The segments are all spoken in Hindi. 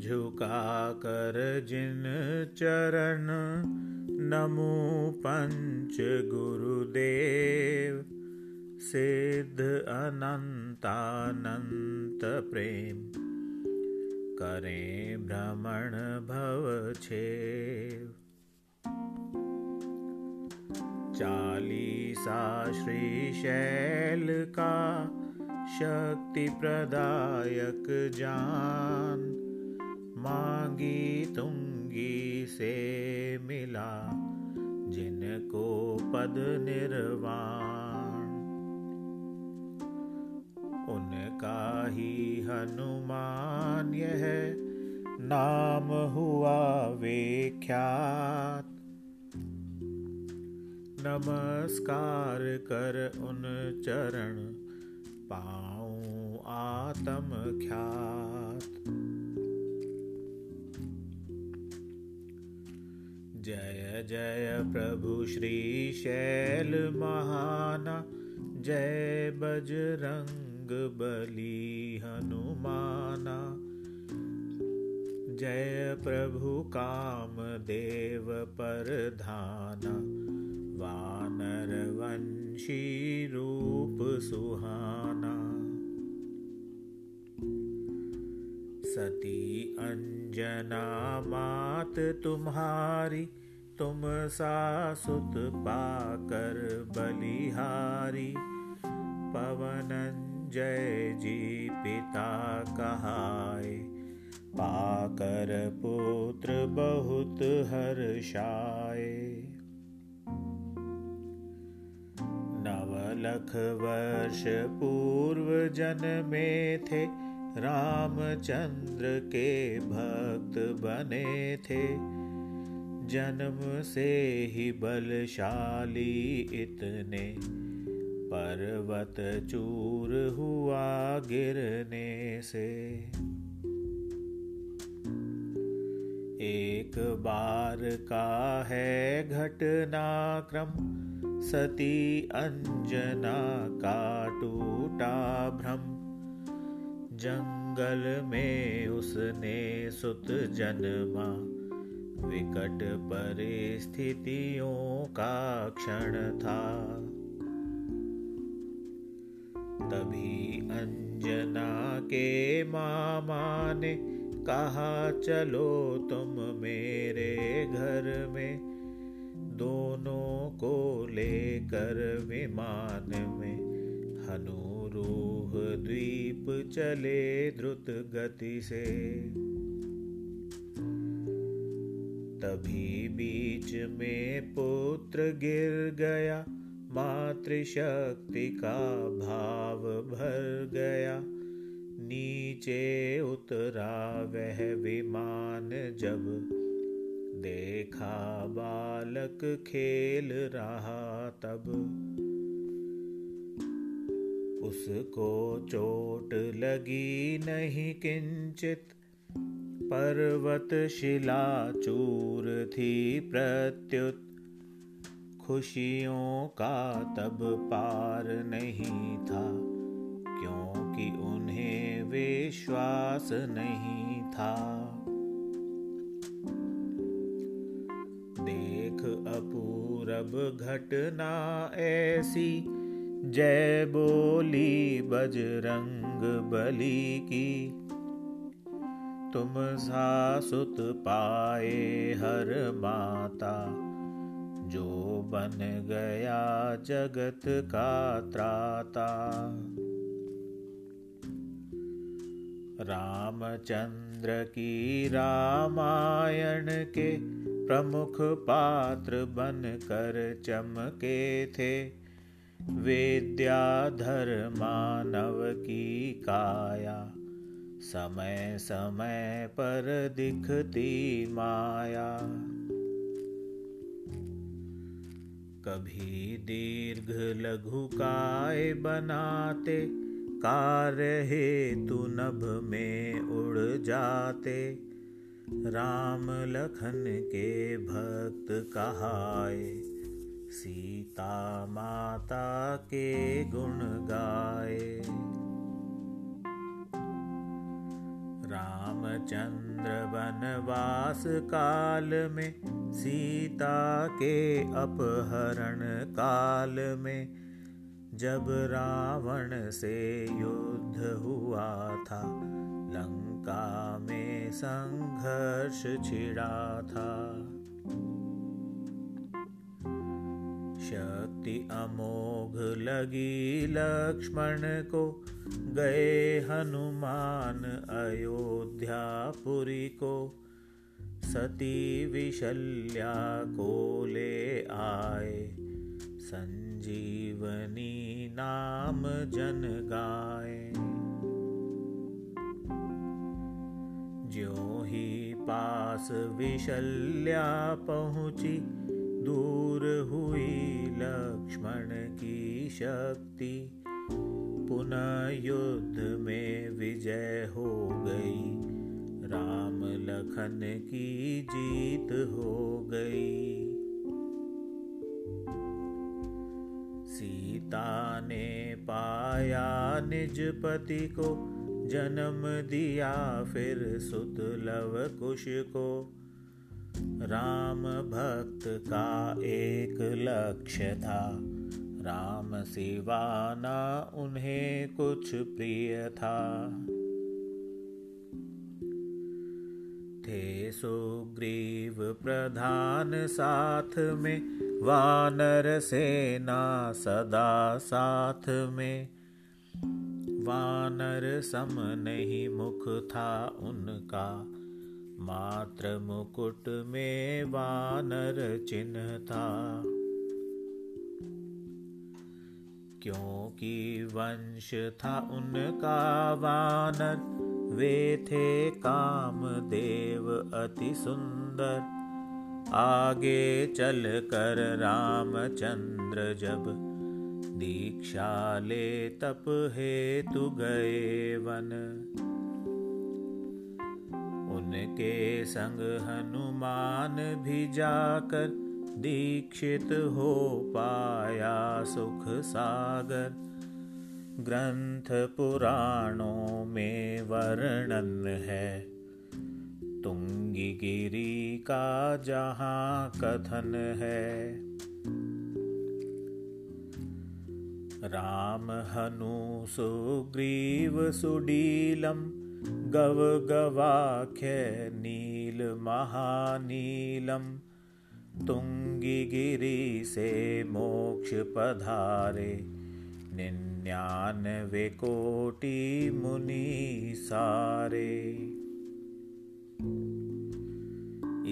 झुका कर जिन चरण नमो पंच गुरुदेव। सिद्ध अनंतानंत प्रेम करें भ्रमण भव छेव। चालीसा श्री शैल का शक्ति प्रदायक जान मांगी तुंगी से मिला, जिनको पद निर्वाण। उनका ही हनुमान यह नाम हुआ विख्यात। नमस्कार कर उन चरण, पाऊँ आत्म ख्यात जय जय प्रभु श्री शैल महाना जय बजरंग बली हनुमाना। जय प्रभु काम देव पर धाना वानर वंशी रूप सुहाना सती अंजना मात तुम्हारी, तुम सासुत पाकर बलिहारी। पवन जय जी पिता कहाय पाकर पुत्र बहुत हर्षाए। लख वर्ष पूर्व जन्मे थे रामचंद्र के भक्त बने थे। जन्म से ही बलशाली इतने। पर्वत चूर हुआ गिरने से। एक बार का है घटनाक्रम। सती अंजना का टूटा भ्रम। जंगल में उसने सुत जन्मा। विकट परिस्थितियों का क्षण था। तभी अंजना के मामा ने कहा, चलो तुम मेरे घर में दोनों को लेकर विमान में। हनुरूह द्वीप चले द्रुत गति से। तभी बीच में पुत्र गिर गया, मातृशक्ति का भाव भर गया। नीचे उतरा वह विमान जब देखा बालक खेल रहा तब। उसको चोट लगी नहीं किंचित। पर्वत शिला चूर थी प्रत्युत। खुशियों का तब पार नहीं था, क्योंकि उन्हें विश्वास नहीं था। देख अपूरब घटना ऐसी जय बोली बजरंग बली की। तुम सासुत पाए हर माता, जो बन गया जगत का त्राता। रामचंद्र की रामायण के प्रमुख पात्र बन कर चमके थे। विद्याधर मानव की काया। समय समय पर दिखती माया। कभी दीर्घ लघु काय बनाते, कार्य हेतु नभ में उड़ जाते। राम लखन के भक्त कहाए सीता माता के गुण गाए। रामचंद्र वनवास काल में, सीता के अपहरण काल में, जब रावण से युद्ध हुआ था, लंका में संघर्ष छिड़ा था। शक्ति अमोघ लगी लक्ष्मण को गए हनुमान अयोध्यापुरी को। सती विशल्या को ले आए, संजीवनी नाम जन गाए। ज्यो ही पास विशल्या पहुँची दूर हुई लक्ष्मण की शक्ति। पुनः युद्ध में विजय हो गई। राम लखन की जीत हो गई। सीता ने पाया निज पति को, जन्म दिया फिर सुत लव कुश को। राम भक्त का एक लक्ष्य था। राम सिवा न उन्हें कुछ प्रिय था। थे सुग्रीव प्रधान साथ में, वानर सेना सदा साथ में। वानर सम नहीं मुख था उनका मात्र मुकुट में वानर चिन्ह था क्योंकि वंश था उनका वानर, वे थे काम देव अति सुंदर। आगे चल कर रामचंद्र जब दीक्षा ले तप हेतु गए वन। उनके संग हनुमान भी जाकर दीक्षित हो पाया सुख सागर। ग्रंथ पुराणों में वर्णन है तुंगी गिरी का जहाँ कथन है। राम हनु सुग्रीव सुडीलम गव गवाख्य नील महानीलम। तुंगी से मोक्ष पधारे। निन्यानवे कोटि मुनि सारे।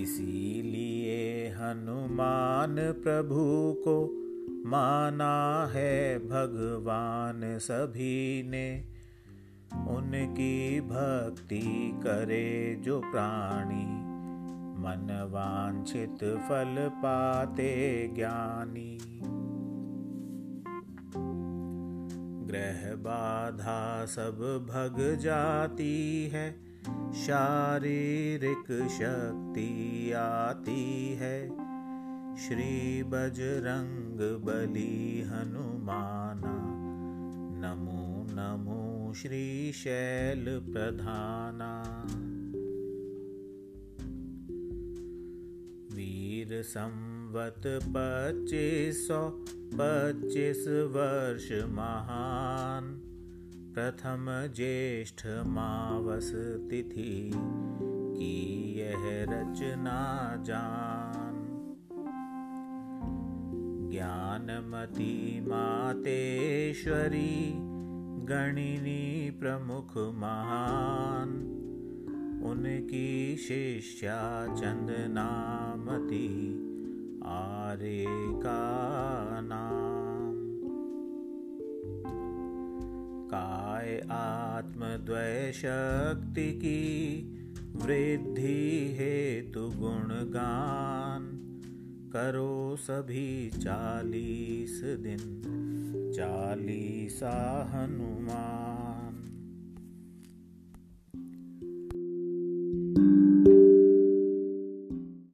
इसीलिए हनुमान प्रभु को माना है भगवान सभी ने। उनकी भक्ति करे जो प्राणी, मन वांछित फल पाते ज्ञानी। ग्रह बाधा सब भग जाती है, शारीरिक शक्ति आती है। श्री बजरंग बली हनुमाना, नमो नमो श्रीशैलप्रधाना वीर संवत पच्चीस सौ पच्चीस वर्ष महान। मावस तिथि की यह रचना जान। ज्ञानमती मातेश्वरी गणिनी प्रमुख महान, उनकी शिष्या चंदनामती आर्य का नाम। काय आत्मद्वय शक्ति की वृद्धि हेतु गुणगान करो सभी चालीस दिन। चालीसा हनुमा